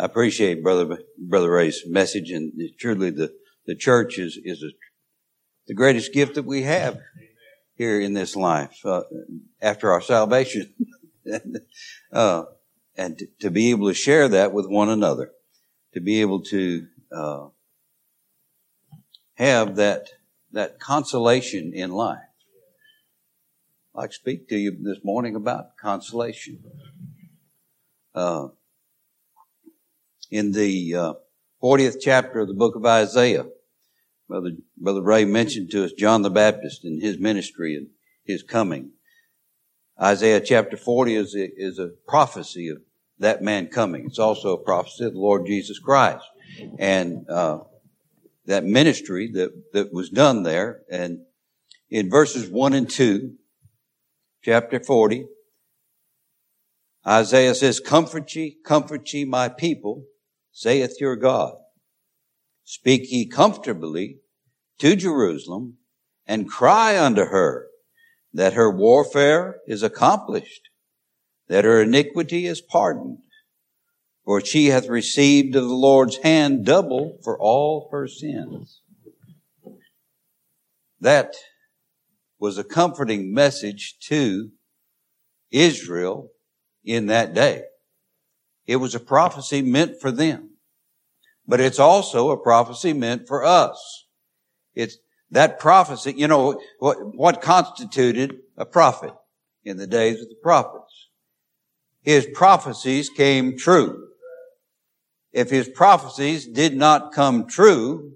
I appreciate brother brother Ray's message, and truly the the church is is a, the greatest gift that we have here in this life uh, after our salvation, uh, and to, to, be able to share that with one another, to be able to uh, have that that consolation in life. I'd like to speak to you this morning about consolation. Uh, in the uh, 40th chapter of the book of Isaiah. Brother, Brother Ray mentioned to us John the Baptist and his ministry and his coming. Isaiah chapter 40 is a, is a prophecy of that man coming. It's also a prophecy of the Lord Jesus Christ. And, uh, that ministry that, that was done there. And in verses 1 and 2, chapter 40, Isaiah says, Comfort ye, comfort ye my people, saith your God. Speak ye comfortably to Jerusalem and cry unto her that her warfare is accomplished, that her iniquity is pardoned. For she hath received of the Lord's hand double for all her sins. That was a comforting message to Israel in that day. It was a prophecy meant for them. But it's also a prophecy meant for us. It's that prophecy, you know, what, what constituted a prophet in the days of the prophets? His prophecies came true. If his prophecies did not come true,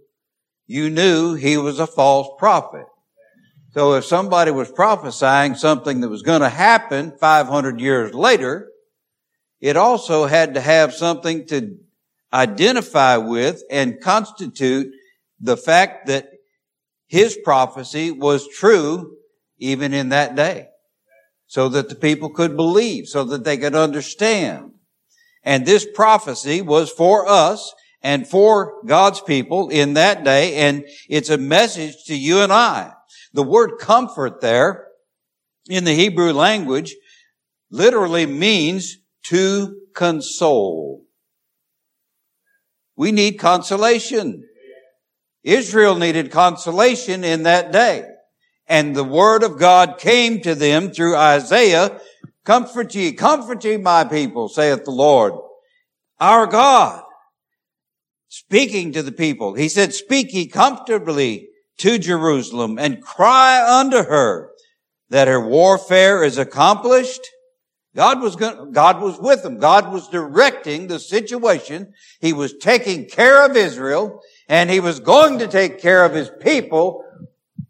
you knew he was a false prophet. So if somebody was prophesying something that was going to happen 500 years later, it also had to have something to identify with and constitute the fact that his prophecy was true even in that day. So that the people could believe, so that they could understand. And this prophecy was for us and for God's people in that day, and it's a message to you and I. The word comfort there in the Hebrew language literally means to console. We need consolation. Israel needed consolation in that day. And the word of God came to them through Isaiah. Comfort ye, comfort ye, my people, saith the Lord, our God. Speaking to the people. He said, speak ye comfortably to Jerusalem and cry unto her that her warfare is accomplished God was going, God was with them. God was directing the situation. He was taking care of Israel and he was going to take care of his people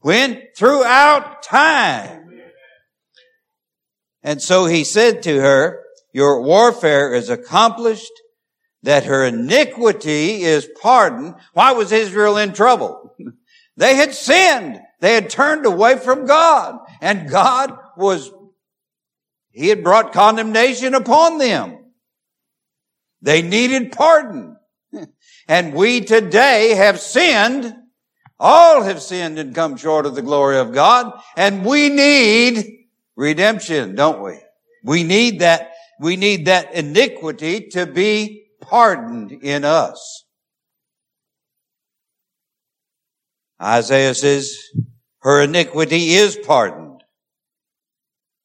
when throughout time. And so he said to her, your warfare is accomplished, that her iniquity is pardoned. Why was Israel in trouble? they had sinned. They had turned away from God and God was he had brought condemnation upon them. They needed pardon. And we today have sinned. All have sinned and come short of the glory of God. And we need redemption, don't we? We need that, we need that iniquity to be pardoned in us. Isaiah says, her iniquity is pardoned.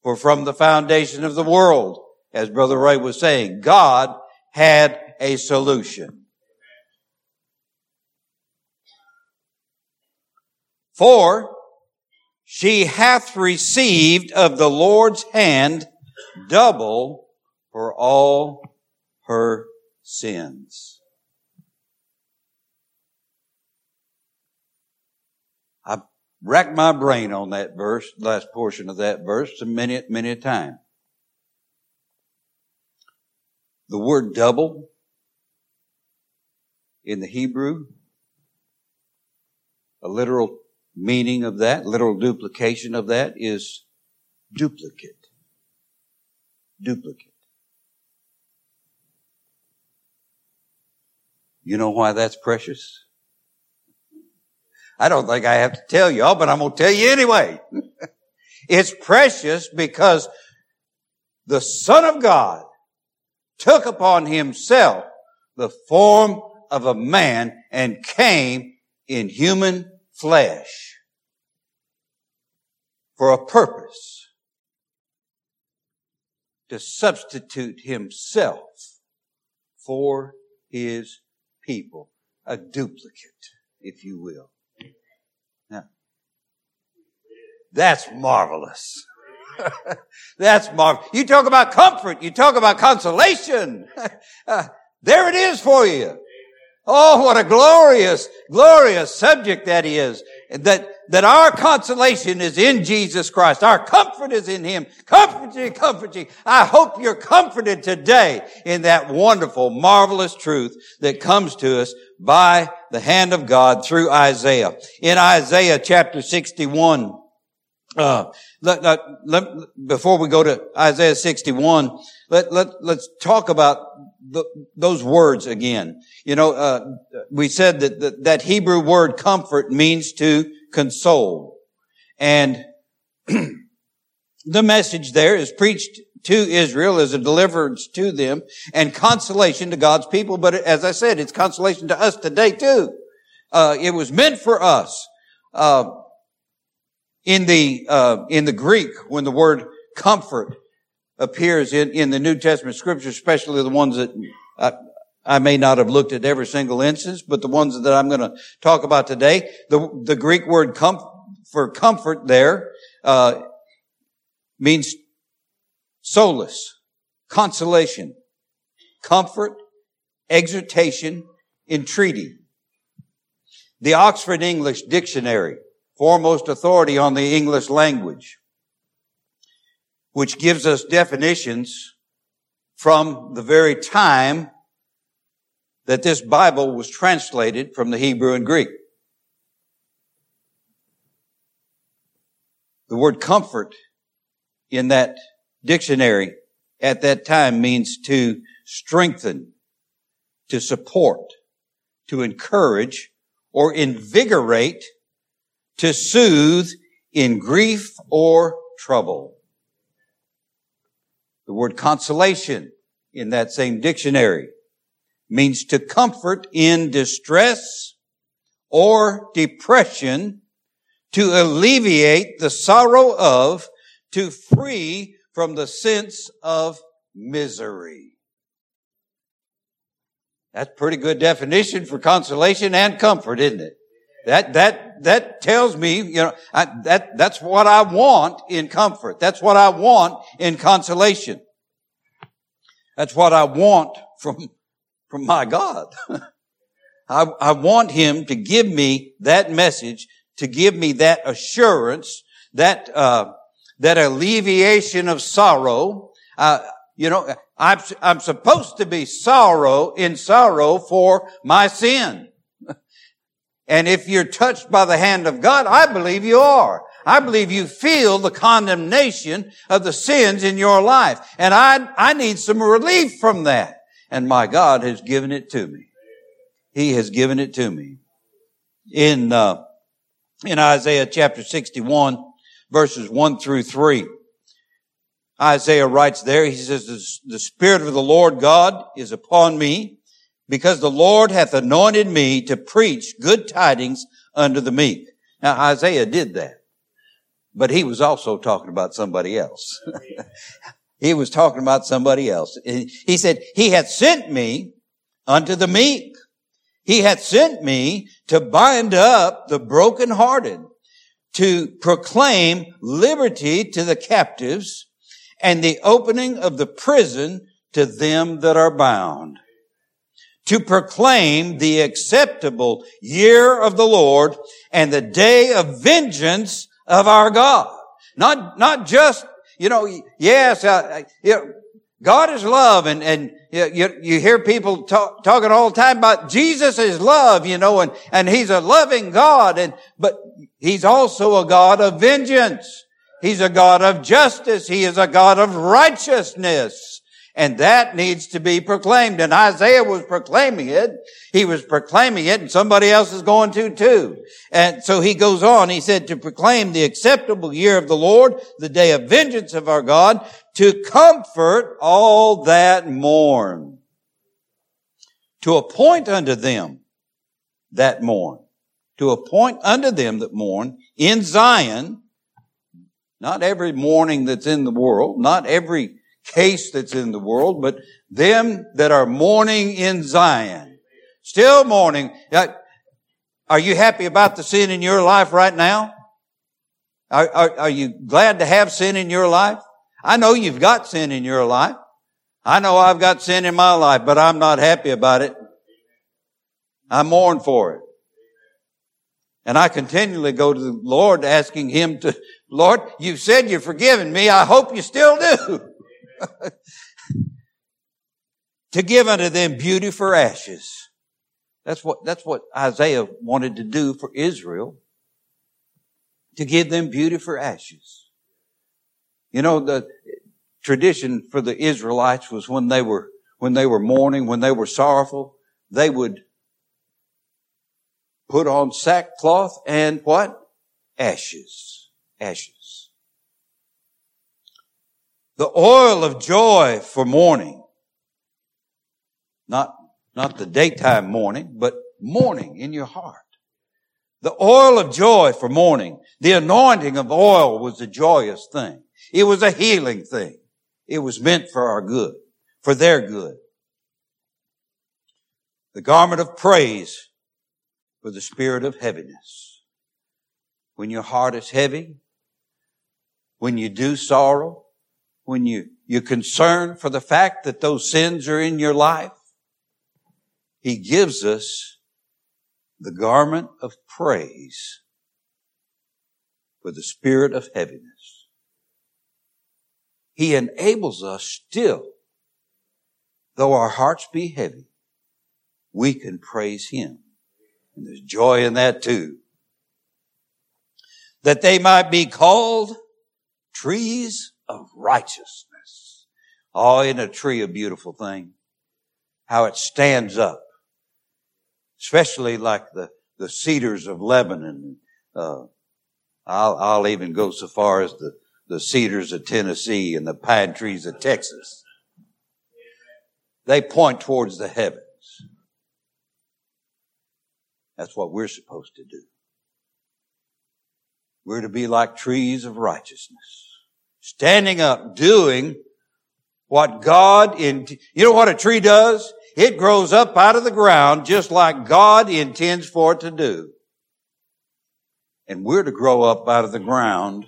For from the foundation of the world, as Brother Ray was saying, God had a solution. For she hath received of the Lord's hand double for all her sins. Racked my brain on that verse, last portion of that verse, many, many a time. The word double in the Hebrew, a literal meaning of that, literal duplication of that is duplicate. Duplicate. You know why that's precious? I don't think I have to tell y'all, but I'm going to tell you anyway. it's precious because the Son of God took upon himself the form of a man and came in human flesh for a purpose to substitute himself for his people. A duplicate, if you will. Now, that's marvelous. that's marvelous. You talk about comfort. You talk about consolation. uh, there it is for you. Oh, what a glorious, glorious subject that is. That, that our consolation is in Jesus Christ. Our comfort is in Him. Comfort you, comfort you. I hope you're comforted today in that wonderful, marvelous truth that comes to us by the hand of God through Isaiah. In Isaiah chapter 61, uh, let, let, let, before we go to Isaiah 61, let, let, let's talk about the, those words again. You know, uh, we said that, that that Hebrew word comfort means to console. And the message there is preached to Israel as a deliverance to them and consolation to God's people. But as I said, it's consolation to us today too. Uh, it was meant for us. Uh, in the uh, in the Greek, when the word comfort appears in, in the New Testament scriptures, especially the ones that I, I may not have looked at every single instance, but the ones that I'm going to talk about today, the, the Greek word com- for comfort there uh, means solace, consolation, comfort, exhortation, entreaty. The Oxford English Dictionary, foremost authority on the English language, which gives us definitions from the very time that this Bible was translated from the Hebrew and Greek. The word comfort in that dictionary at that time means to strengthen, to support, to encourage, or invigorate, to soothe in grief or trouble. The word consolation in that same dictionary means to comfort in distress or depression, to alleviate the sorrow of, to free from the sense of misery. That's pretty good definition for consolation and comfort, isn't it? That, that, that tells me, you know, I, that, that's what I want in comfort. That's what I want in consolation. That's what I want from, from my God. I, I want Him to give me that message, to give me that assurance, that, uh, that alleviation of sorrow. Uh, you know, I'm, I'm supposed to be sorrow in sorrow for my sin. And if you're touched by the hand of God, I believe you are. I believe you feel the condemnation of the sins in your life. And I, I need some relief from that. And my God has given it to me. He has given it to me. In, uh, in Isaiah chapter 61, verses 1 through 3, Isaiah writes there, he says, the Spirit of the Lord God is upon me because the Lord hath anointed me to preach good tidings unto the meek. Now Isaiah did that, but he was also talking about somebody else. he was talking about somebody else. He said, he hath sent me unto the meek. He hath sent me to bind up the brokenhearted, to proclaim liberty to the captives and the opening of the prison to them that are bound to proclaim the acceptable year of the Lord and the day of vengeance of our God. Not, not just, you know, yes, uh, you know, God is love and, and you, you hear people talk, talking all the time about Jesus is love, you know, and, and He's a loving God and, but He's also a God of vengeance. He's a God of justice. He is a God of righteousness. And that needs to be proclaimed. And Isaiah was proclaiming it. He was proclaiming it and somebody else is going to too. And so he goes on. He said to proclaim the acceptable year of the Lord, the day of vengeance of our God, to comfort all that mourn. to appoint unto them that mourn, to appoint unto them that mourn in Zion, not every mourning that's in the world, not every case that's in the world, but them that are mourning in Zion. Still mourning. Are you happy about the sin in your life right now? Are, are, are, you glad to have sin in your life? I know you've got sin in your life. I know I've got sin in my life, but I'm not happy about it. I mourn for it. And I continually go to the Lord asking Him to, Lord, you've said you've forgiven me. I hope you still do. to give unto them beauty for ashes. That's what, that's what Isaiah wanted to do for Israel. To give them beauty for ashes. You know, the tradition for the Israelites was when they were, when they were mourning, when they were sorrowful, they would put on sackcloth and what? Ashes. Ashes. The oil of joy for mourning. Not, not the daytime mourning, but mourning in your heart. The oil of joy for mourning. The anointing of oil was a joyous thing. It was a healing thing. It was meant for our good, for their good. The garment of praise for the spirit of heaviness. When your heart is heavy, when you do sorrow, when you, you're concerned for the fact that those sins are in your life, He gives us the garment of praise for the spirit of heaviness. He enables us still, though our hearts be heavy, we can praise Him. And there's joy in that too. That they might be called trees of righteousness. Oh, in a tree a beautiful thing? How it stands up. Especially like the, the cedars of Lebanon. Uh, I'll, I'll even go so far as the, the cedars of Tennessee and the pine trees of Texas. They point towards the heavens. That's what we're supposed to do. We're to be like trees of righteousness. Standing up, doing what God in, you know what a tree does? It grows up out of the ground just like God intends for it to do. And we're to grow up out of the ground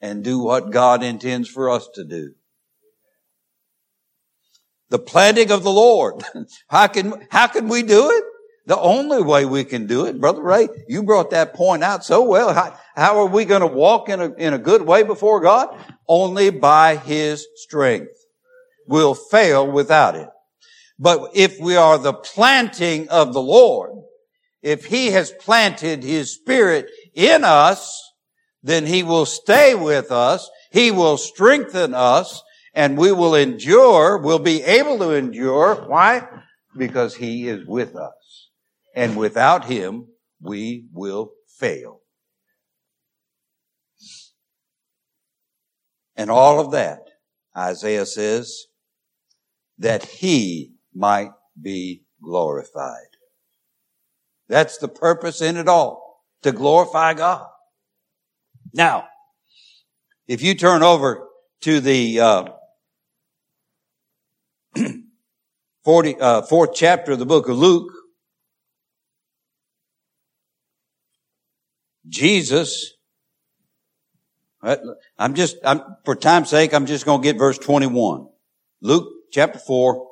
and do what God intends for us to do. The planting of the Lord. How can, how can we do it? The only way we can do it, Brother Ray, you brought that point out so well. How, how are we going to walk in a, in a good way before God? Only by His strength. We'll fail without it. But if we are the planting of the Lord, if He has planted His Spirit in us, then He will stay with us. He will strengthen us and we will endure. We'll be able to endure. Why? Because He is with us and without him we will fail. And all of that, Isaiah says, that he might be glorified. That's the purpose in it all, to glorify God. Now, if you turn over to the uh, 40, uh, fourth chapter of the book of Luke, Jesus, I'm just, I'm, for time's sake, I'm just going to get verse 21. Luke chapter 4,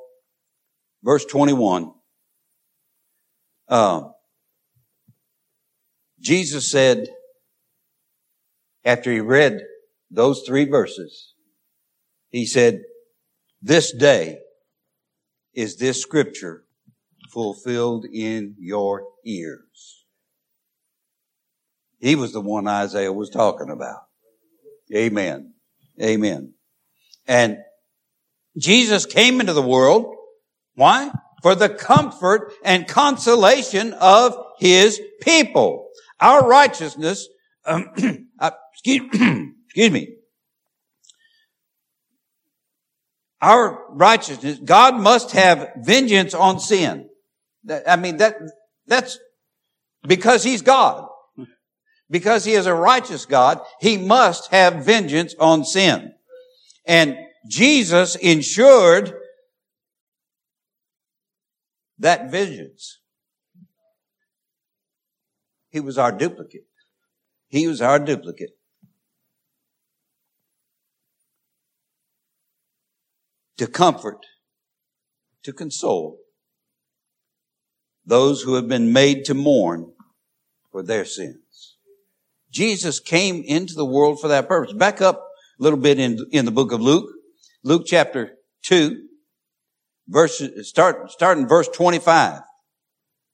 verse 21. Uh, Jesus said, after he read those three verses, he said, this day is this scripture fulfilled in your ears. He was the one Isaiah was talking about. Amen. Amen. And Jesus came into the world. Why? For the comfort and consolation of his people. Our righteousness, um, excuse, excuse me. our righteousness, God must have vengeance on sin. I mean, that, that's because He's God. Because He is a righteous God, He must have vengeance on sin. And Jesus ensured that vengeance. He was our duplicate. He was our duplicate. To comfort, to console those who have been made to mourn for their sins. Jesus came into the world for that purpose. Back up a little bit in, in the book of Luke. Luke chapter 2, verse, start, start in verse 25.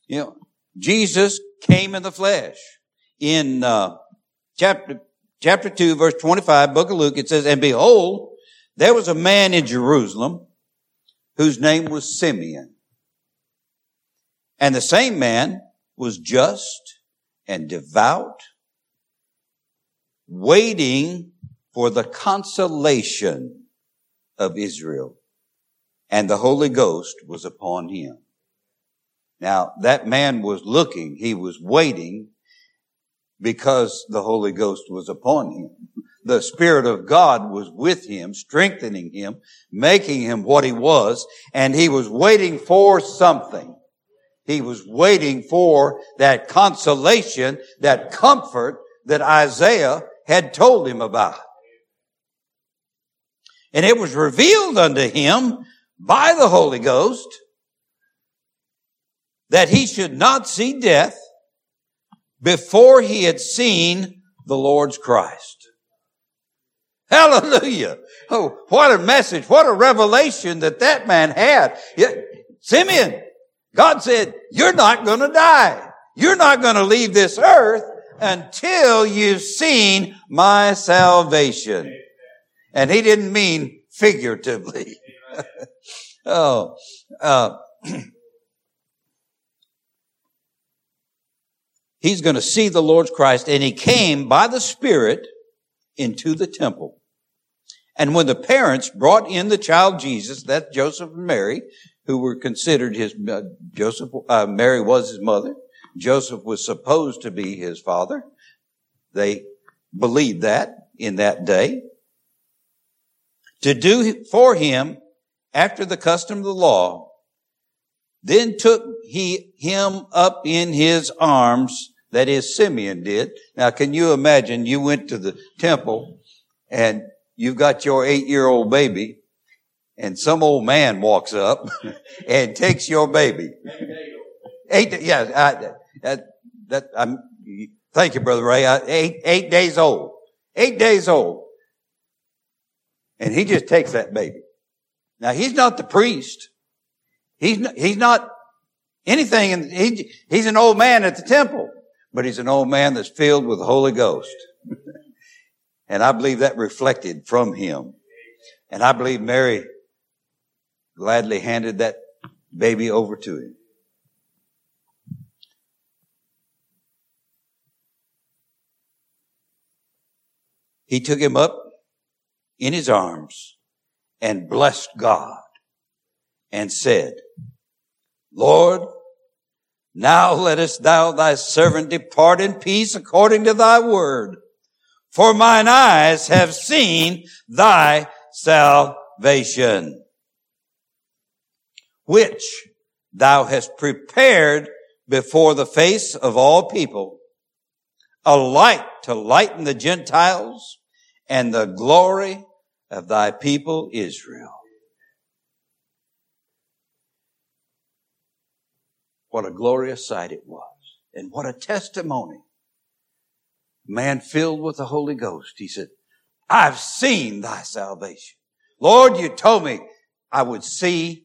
You know, Jesus came in the flesh. In, uh, chapter, chapter 2, verse 25, book of Luke, it says, And behold, there was a man in Jerusalem whose name was Simeon. And the same man was just and devout, waiting for the consolation of Israel. And the Holy Ghost was upon him. Now, that man was looking, he was waiting because the Holy Ghost was upon him. The Spirit of God was with him, strengthening him, making him what he was, and he was waiting for something. He was waiting for that consolation, that comfort that Isaiah had told him about. And it was revealed unto him by the Holy Ghost that he should not see death before he had seen the Lord's Christ. Hallelujah. Oh, what a message. What a revelation that that man had. Simeon, God said, you're not going to die. You're not going to leave this earth until you've seen my salvation. And he didn't mean figuratively. oh, uh, he's going to see the Lord's Christ and he came by the Spirit into the temple. And when the parents brought in the child Jesus, that Joseph and Mary, who were considered his, uh, Joseph, uh, Mary was his mother. Joseph was supposed to be his father. They believed that in that day. To do for him after the custom of the law, then took he him up in his arms, that is Simeon did. Now can you imagine you went to the temple and you've got your eight year old baby and some old man walks up and takes your baby. Eight, yeah, that, that, I'm, thank you, Brother Ray. I, eight, eight days old. Eight days old. And he just takes that baby. Now he's not the priest. He's not, he's not anything. In, he, he's an old man at the temple, but he's an old man that's filled with the Holy Ghost. and I believe that reflected from him. And I believe Mary gladly handed that baby over to him. He took him up in his arms and blessed God and said, Lord, now lettest thou thy servant depart in peace according to thy word. For mine eyes have seen thy salvation which thou hast prepared before the face of all people, a light to lighten the Gentiles and the glory of thy people Israel. What a glorious sight it was. And what a testimony. Man filled with the Holy Ghost. He said, I've seen thy salvation. Lord, you told me I would see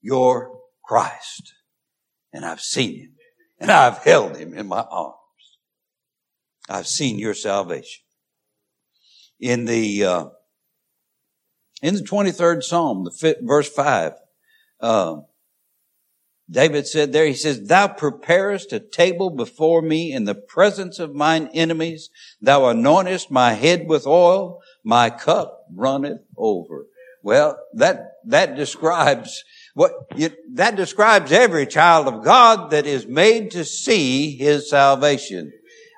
your Christ. And I've seen him. And I've held him in my arms. I've seen your salvation. In the, uh, in the 23rd Psalm, the fifth, verse 5, uh, David said there, he says, Thou preparest a table before me in the presence of mine enemies. Thou anointest my head with oil. My cup runneth over. Well, that, that describes what, you, that describes every child of God that is made to see His salvation.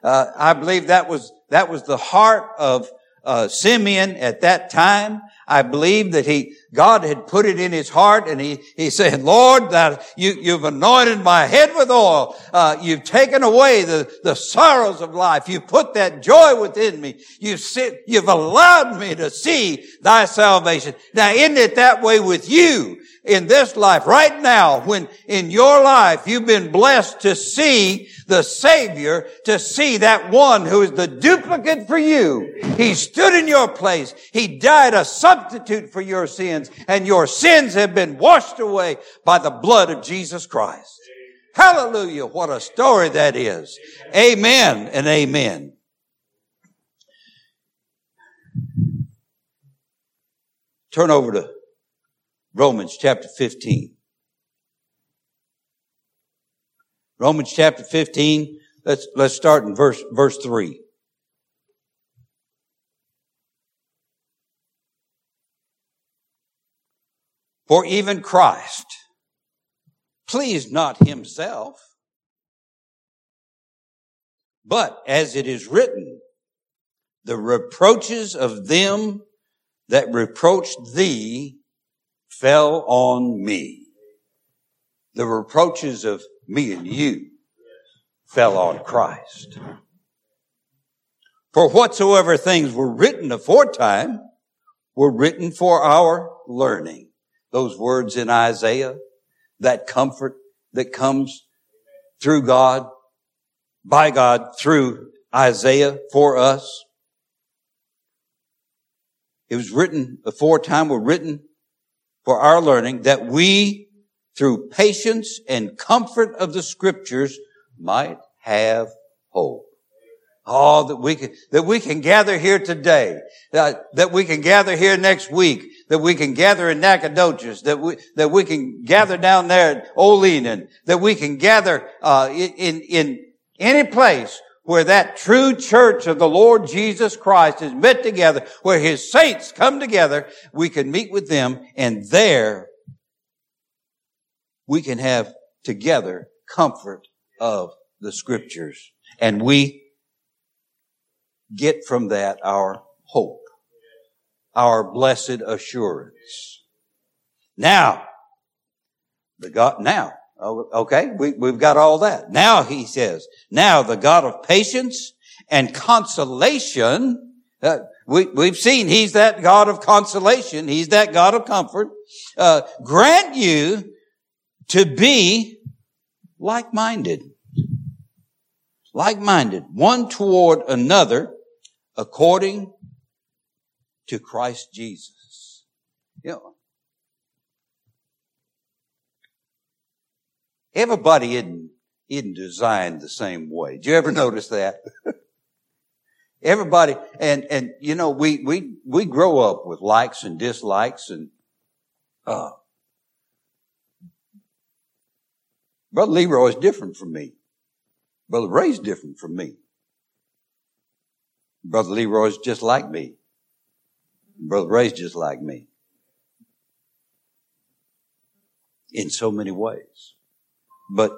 Uh, I believe that was, that was the heart of uh, Simeon at that time. I believe that he, God had put it in his heart and he, he said, Lord, that you, you've anointed my head with oil. Uh, you've taken away the, the sorrows of life. You've put that joy within me. You've sit, you've allowed me to see thy salvation. Now, isn't it that way with you? In this life, right now, when in your life you've been blessed to see the Savior, to see that one who is the duplicate for you. He stood in your place. He died a substitute for your sins, and your sins have been washed away by the blood of Jesus Christ. Hallelujah. What a story that is. Amen and amen. Turn over to Romans chapter 15. Romans chapter 15, let's, let's start in verse, verse 3. For even Christ pleased not himself, but as it is written, the reproaches of them that reproached thee fell on me. The reproaches of me and you fell on Christ. For whatsoever things were written aforetime were written for our learning. Those words in Isaiah, that comfort that comes through God, by God, through Isaiah for us. It was written aforetime, were written for our learning that we, through patience and comfort of the scriptures, might have hope. Oh, that we can, that we can gather here today, that, that we can gather here next week, that we can gather in Nacogdoches, that we, that we can gather down there at Olean, that we can gather, uh, in, in any place where that true church of the Lord Jesus Christ is met together, where his saints come together, we can meet with them and there we can have together comfort of the scriptures. And we get from that our hope, our blessed assurance. Now, the God, now, okay, we, we've got all that. Now he says, now the God of patience and consolation, uh, we, we've seen he's that God of consolation. He's that God of comfort. Uh, grant you to be like-minded. Like-minded. One toward another according to Christ Jesus. You know, Everybody isn't, isn't designed the same way. Do you ever notice that? Everybody, and, and, you know, we, we, we grow up with likes and dislikes and, uh, Brother Leroy is different from me. Brother Ray's different from me. Brother Leroy is just like me. Brother Ray's just like me. In so many ways but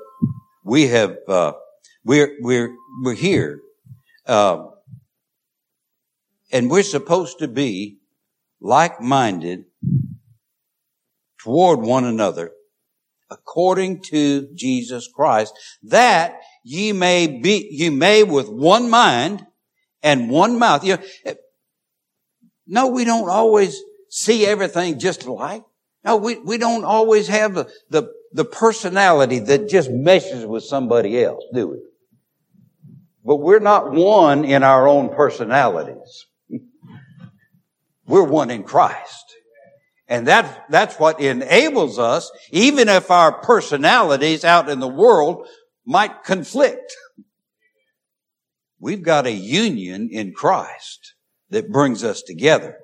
we have uh, we're we're we're here, uh, and we're supposed to be like-minded toward one another, according to Jesus Christ, that ye may be ye may with one mind and one mouth. You know, no, we don't always see everything just alike. No, we, we don't always have the, the the personality that just meshes with somebody else, do we? But we're not one in our own personalities. We're one in Christ. And that, that's what enables us, even if our personalities out in the world might conflict. We've got a union in Christ that brings us together.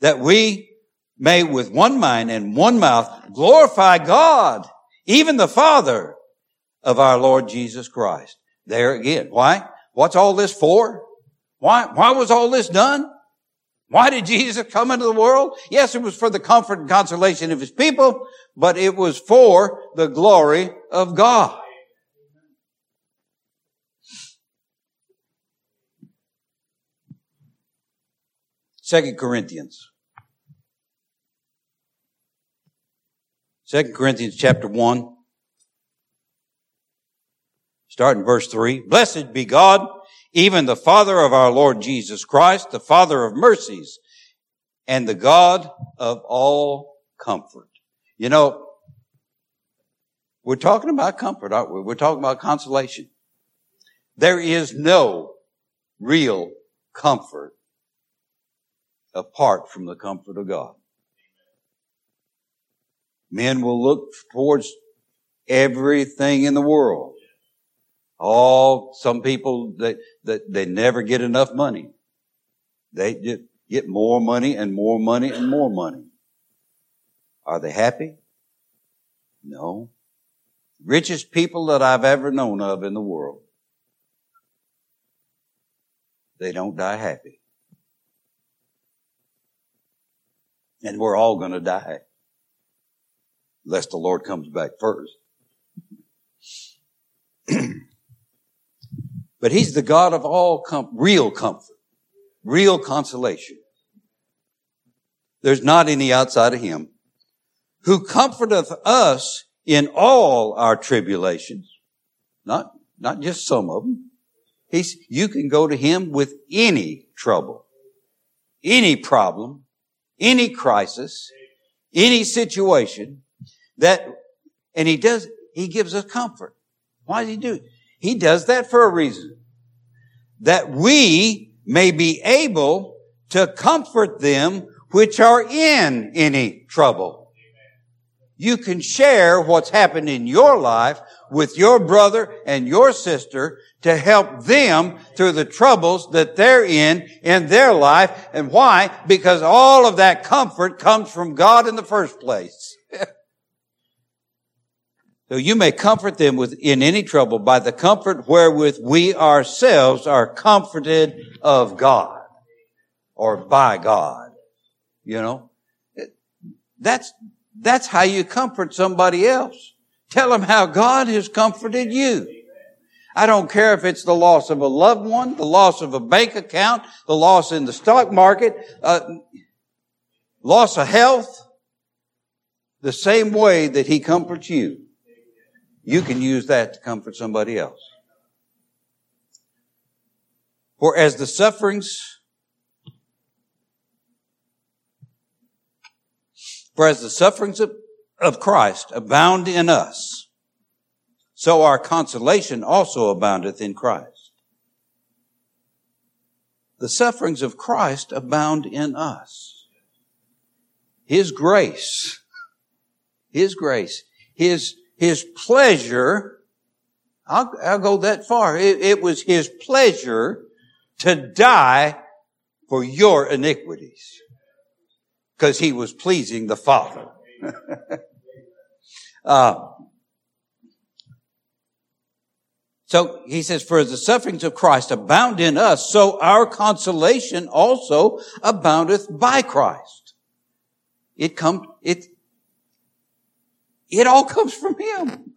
That we may with one mind and one mouth glorify God, even the Father of our Lord Jesus Christ. There again. Why? What's all this for? Why, why was all this done? Why did Jesus come into the world? Yes, it was for the comfort and consolation of his people, but it was for the glory of God. Second Corinthians. Second Corinthians chapter one. starting verse three. Blessed be God, even the Father of our Lord Jesus Christ, the Father of mercies, and the God of all comfort. You know, we're talking about comfort, aren't we? We're talking about consolation. There is no real comfort apart from the comfort of God. Men will look towards everything in the world. All, some people that, that they never get enough money. They get more money and more money and more money. Are they happy? No. Richest people that I've ever known of in the world. They don't die happy. And we're all going to die. Unless the Lord comes back first. but He's the God of all com- real comfort, real consolation. There's not any outside of Him. Who comforteth us in all our tribulations. Not, not just some of them. He's, you can go to Him with any trouble, any problem, any crisis, any situation that, and he does, he gives us comfort. Why does he do it? He does that for a reason. That we may be able to comfort them which are in any trouble. You can share what's happened in your life with your brother and your sister to help them through the troubles that they're in in their life. And why? Because all of that comfort comes from God in the first place. So you may comfort them with in any trouble by the comfort wherewith we ourselves are comforted of God or by God. You know, that's, that's how you comfort somebody else. Tell them how God has comforted you. I don't care if it's the loss of a loved one, the loss of a bank account, the loss in the stock market, uh, loss of health. The same way that he comforts you, you can use that to comfort somebody else. For as the sufferings, for as the sufferings of, of Christ abound in us, so our consolation also aboundeth in Christ. The sufferings of Christ abound in us. His grace, His grace, His, His pleasure, I'll, I'll go that far. It, it was His pleasure to die for your iniquities because He was pleasing the Father. uh, So he says, for the sufferings of Christ abound in us, so our consolation also aboundeth by Christ. It comes, it, it all comes from him.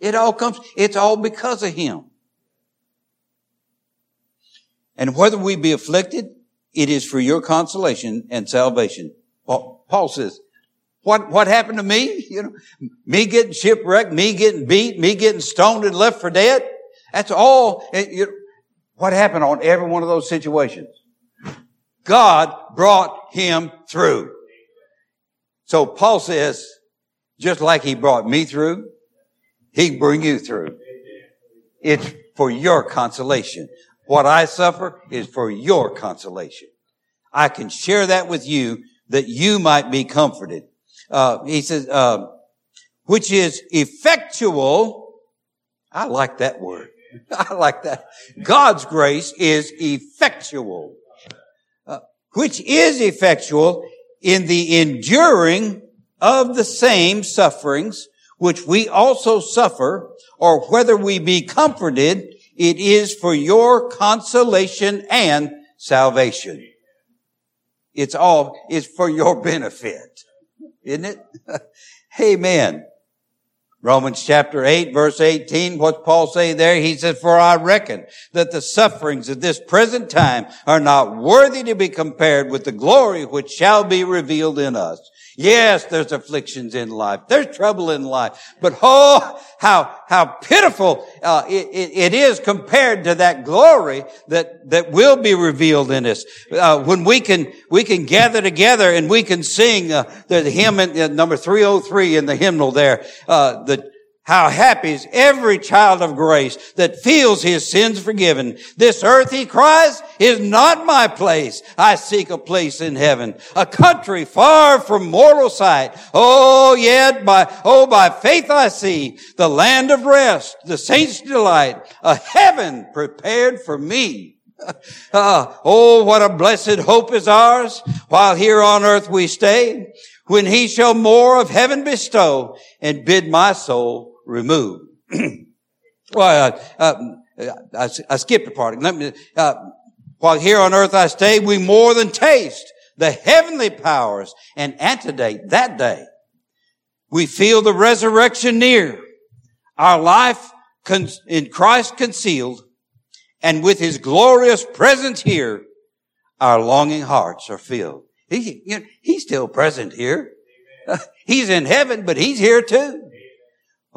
it all comes, it's all because of him. And whether we be afflicted, it is for your consolation and salvation. Paul says, what, what happened to me? You know, me getting shipwrecked, me getting beat, me getting stoned and left for dead. That's all. It, you know, what happened on every one of those situations? God brought him through. So Paul says, just like he brought me through, he can bring you through. It's for your consolation. What I suffer is for your consolation. I can share that with you that you might be comforted uh, he says, uh, which is effectual. I like that word. I like that. God's grace is effectual, uh, which is effectual in the enduring of the same sufferings which we also suffer, or whether we be comforted, it is for your consolation and salvation. it's all, it's for your benefit. Isn't it? Amen. Romans chapter 8 verse 18, what's Paul say there? He says, for I reckon that the sufferings of this present time are not worthy to be compared with the glory which shall be revealed in us. Yes, there's afflictions in life. There's trouble in life. But oh, how, how pitiful uh, it, it is compared to that glory that, that will be revealed in us. Uh, when we can, we can gather together and we can sing uh, the hymn in, in, number 303 in the hymnal there, uh, the how happy is every child of grace that feels his sins forgiven. This earth, he cries, is not my place. I seek a place in heaven, a country far from mortal sight. Oh, yet by, oh, by faith I see the land of rest, the saints' delight, a heaven prepared for me. uh, oh, what a blessed hope is ours while here on earth we stay when he shall more of heaven bestow and bid my soul remove. well, uh, uh, I, I, skipped a part. Let me, uh, while here on earth I stay, we more than taste the heavenly powers and antedate that day. We feel the resurrection near, our life con- in Christ concealed, and with his glorious presence here, our longing hearts are filled. He, you know, he's still present here. he's in heaven, but he's here too.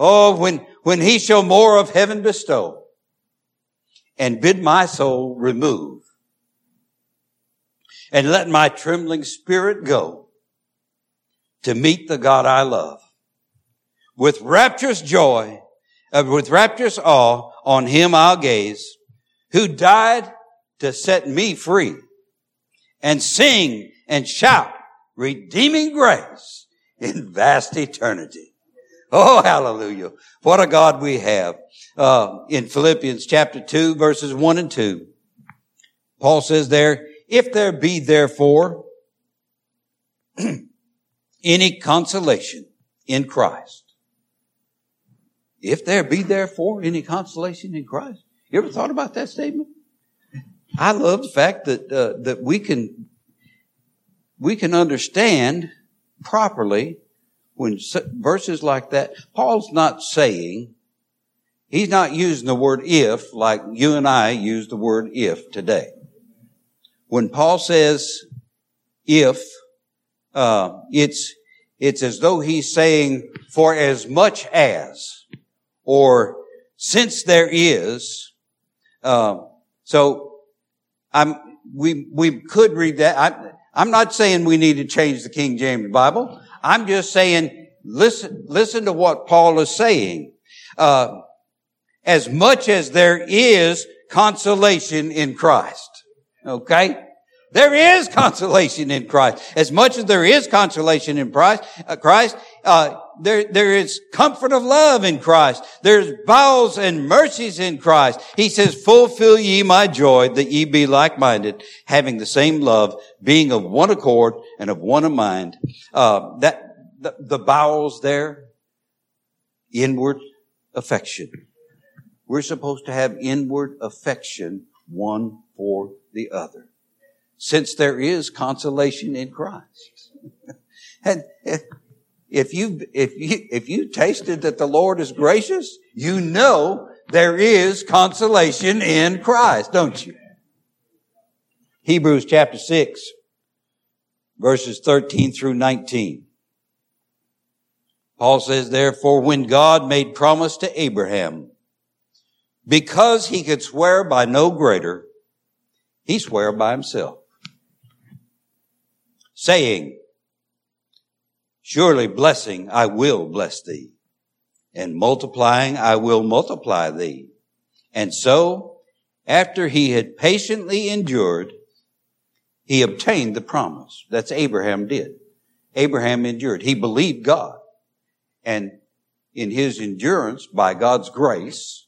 Oh, when, when he shall more of heaven bestow and bid my soul remove and let my trembling spirit go to meet the God I love with rapturous joy, uh, with rapturous awe on him I'll gaze who died to set me free and sing and shout redeeming grace in vast eternity. Oh, hallelujah. What a God we have. Uh, in Philippians chapter 2, verses 1 and 2, Paul says there, if there be therefore any consolation in Christ, if there be therefore any consolation in Christ, you ever thought about that statement? I love the fact that uh, that we can we can understand properly when verses like that, Paul's not saying, he's not using the word if like you and I use the word if today. When Paul says if, uh, it's, it's as though he's saying for as much as, or since there is, uh, so I'm, we, we could read that. I, I'm not saying we need to change the King James Bible. I'm just saying, listen, listen to what Paul is saying. Uh, as much as there is consolation in Christ. Okay? There is consolation in Christ. As much as there is consolation in Christ, uh, Christ, uh, there, there is comfort of love in Christ. There's bowels and mercies in Christ. He says, fulfill ye my joy that ye be like-minded, having the same love, being of one accord and of one mind. Uh, that, the, the bowels there, inward affection. We're supposed to have inward affection one for the other since there is consolation in Christ. and if you, if you, if you tasted that the Lord is gracious, you know there is consolation in Christ, don't you? Hebrews chapter 6, verses 13 through 19. Paul says, therefore, when God made promise to Abraham, because he could swear by no greater, he swore by himself saying, surely blessing I will bless thee and multiplying I will multiply thee. And so after he had patiently endured, he obtained the promise. That's Abraham did. Abraham endured. He believed God. And in his endurance, by God's grace,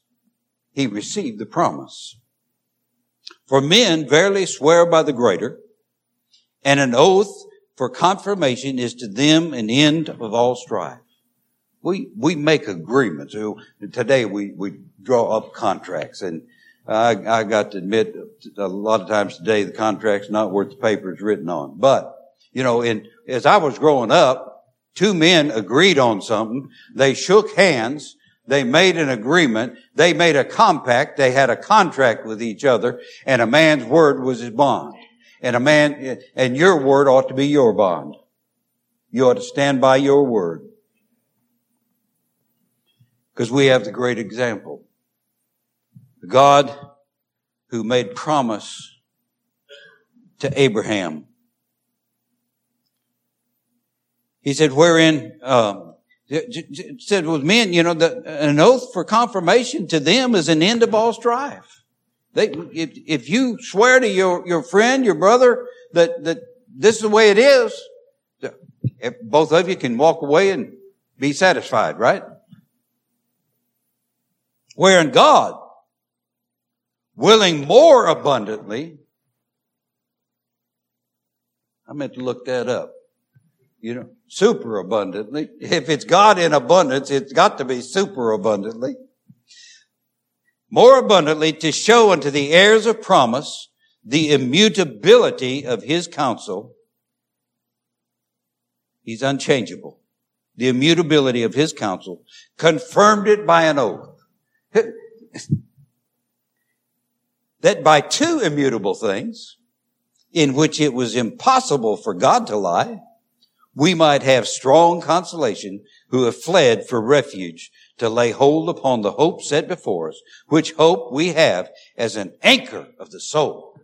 he received the promise. For men verily swear by the greater, and an oath for confirmation is to them an end of all strife. We, we make agreements. Today we, we draw up contracts and I, I got to admit a lot of times today the contract's not worth the paper it's written on. But, you know, in, as I was growing up, two men agreed on something. They shook hands. They made an agreement. They made a compact. They had a contract with each other and a man's word was his bond. And a man, and your word ought to be your bond. You ought to stand by your word. Because we have the great example. God who made promise to Abraham. He said, wherein, um, said with men, you know, the, an oath for confirmation to them is an end of all strife. They, if, if you swear to your, your friend, your brother, that, that this is the way it is, both of you can walk away and be satisfied, right? Wherein God, willing more abundantly, I meant to look that up. You know, super abundantly. If it's God in abundance, it's got to be super abundantly. More abundantly to show unto the heirs of promise the immutability of his counsel. He's unchangeable. The immutability of his counsel confirmed it by an oath that by two immutable things, in which it was impossible for God to lie, we might have strong consolation who have fled for refuge to lay hold upon the hope set before us, which hope we have as an anchor of the soul,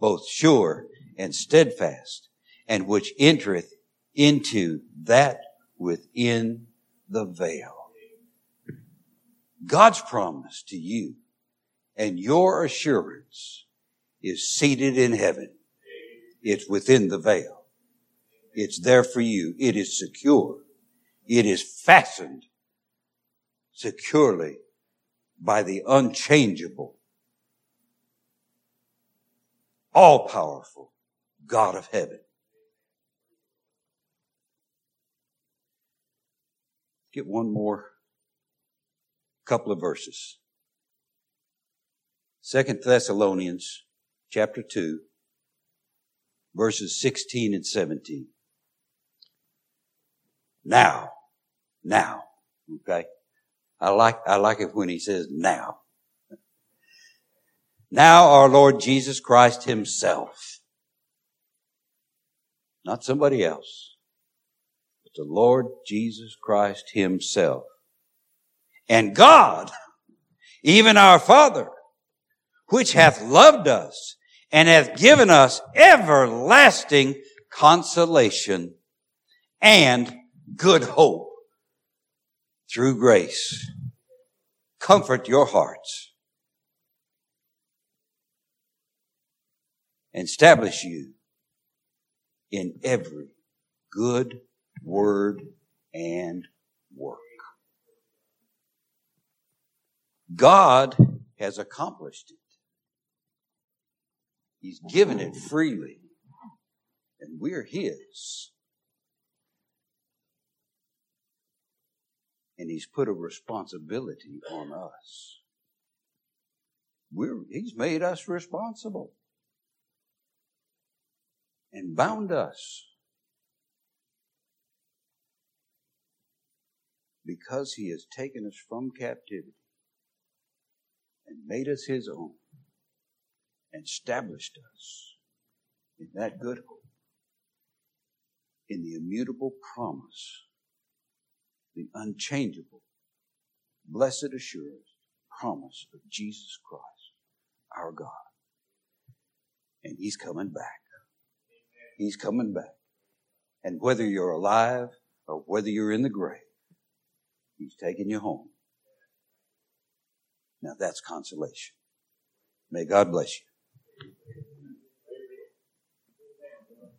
both sure and steadfast, and which entereth into that within the veil. God's promise to you and your assurance is seated in heaven. It's within the veil. It's there for you. It is secure. It is fastened securely by the unchangeable, all powerful God of heaven. Get one more couple of verses. Second Thessalonians chapter 2 verses 16 and 17. Now, now, okay? I like, I like it when he says now. Now our Lord Jesus Christ himself. Not somebody else, but the Lord Jesus Christ himself. And God, even our Father, which hath loved us and hath given us everlasting consolation and good hope through grace. Comfort your hearts and establish you in every good word and work. God has accomplished it. He's given it freely. And we're His. And He's put a responsibility on us. We're, he's made us responsible and bound us because he has taken us from captivity and made us his own and established us in that good hope, in the immutable promise, the unchangeable, blessed assurance, promise of Jesus Christ, our God. And He's coming back. He's coming back. And whether you're alive or whether you're in the grave, He's taking you home. Now that's consolation. May God bless you.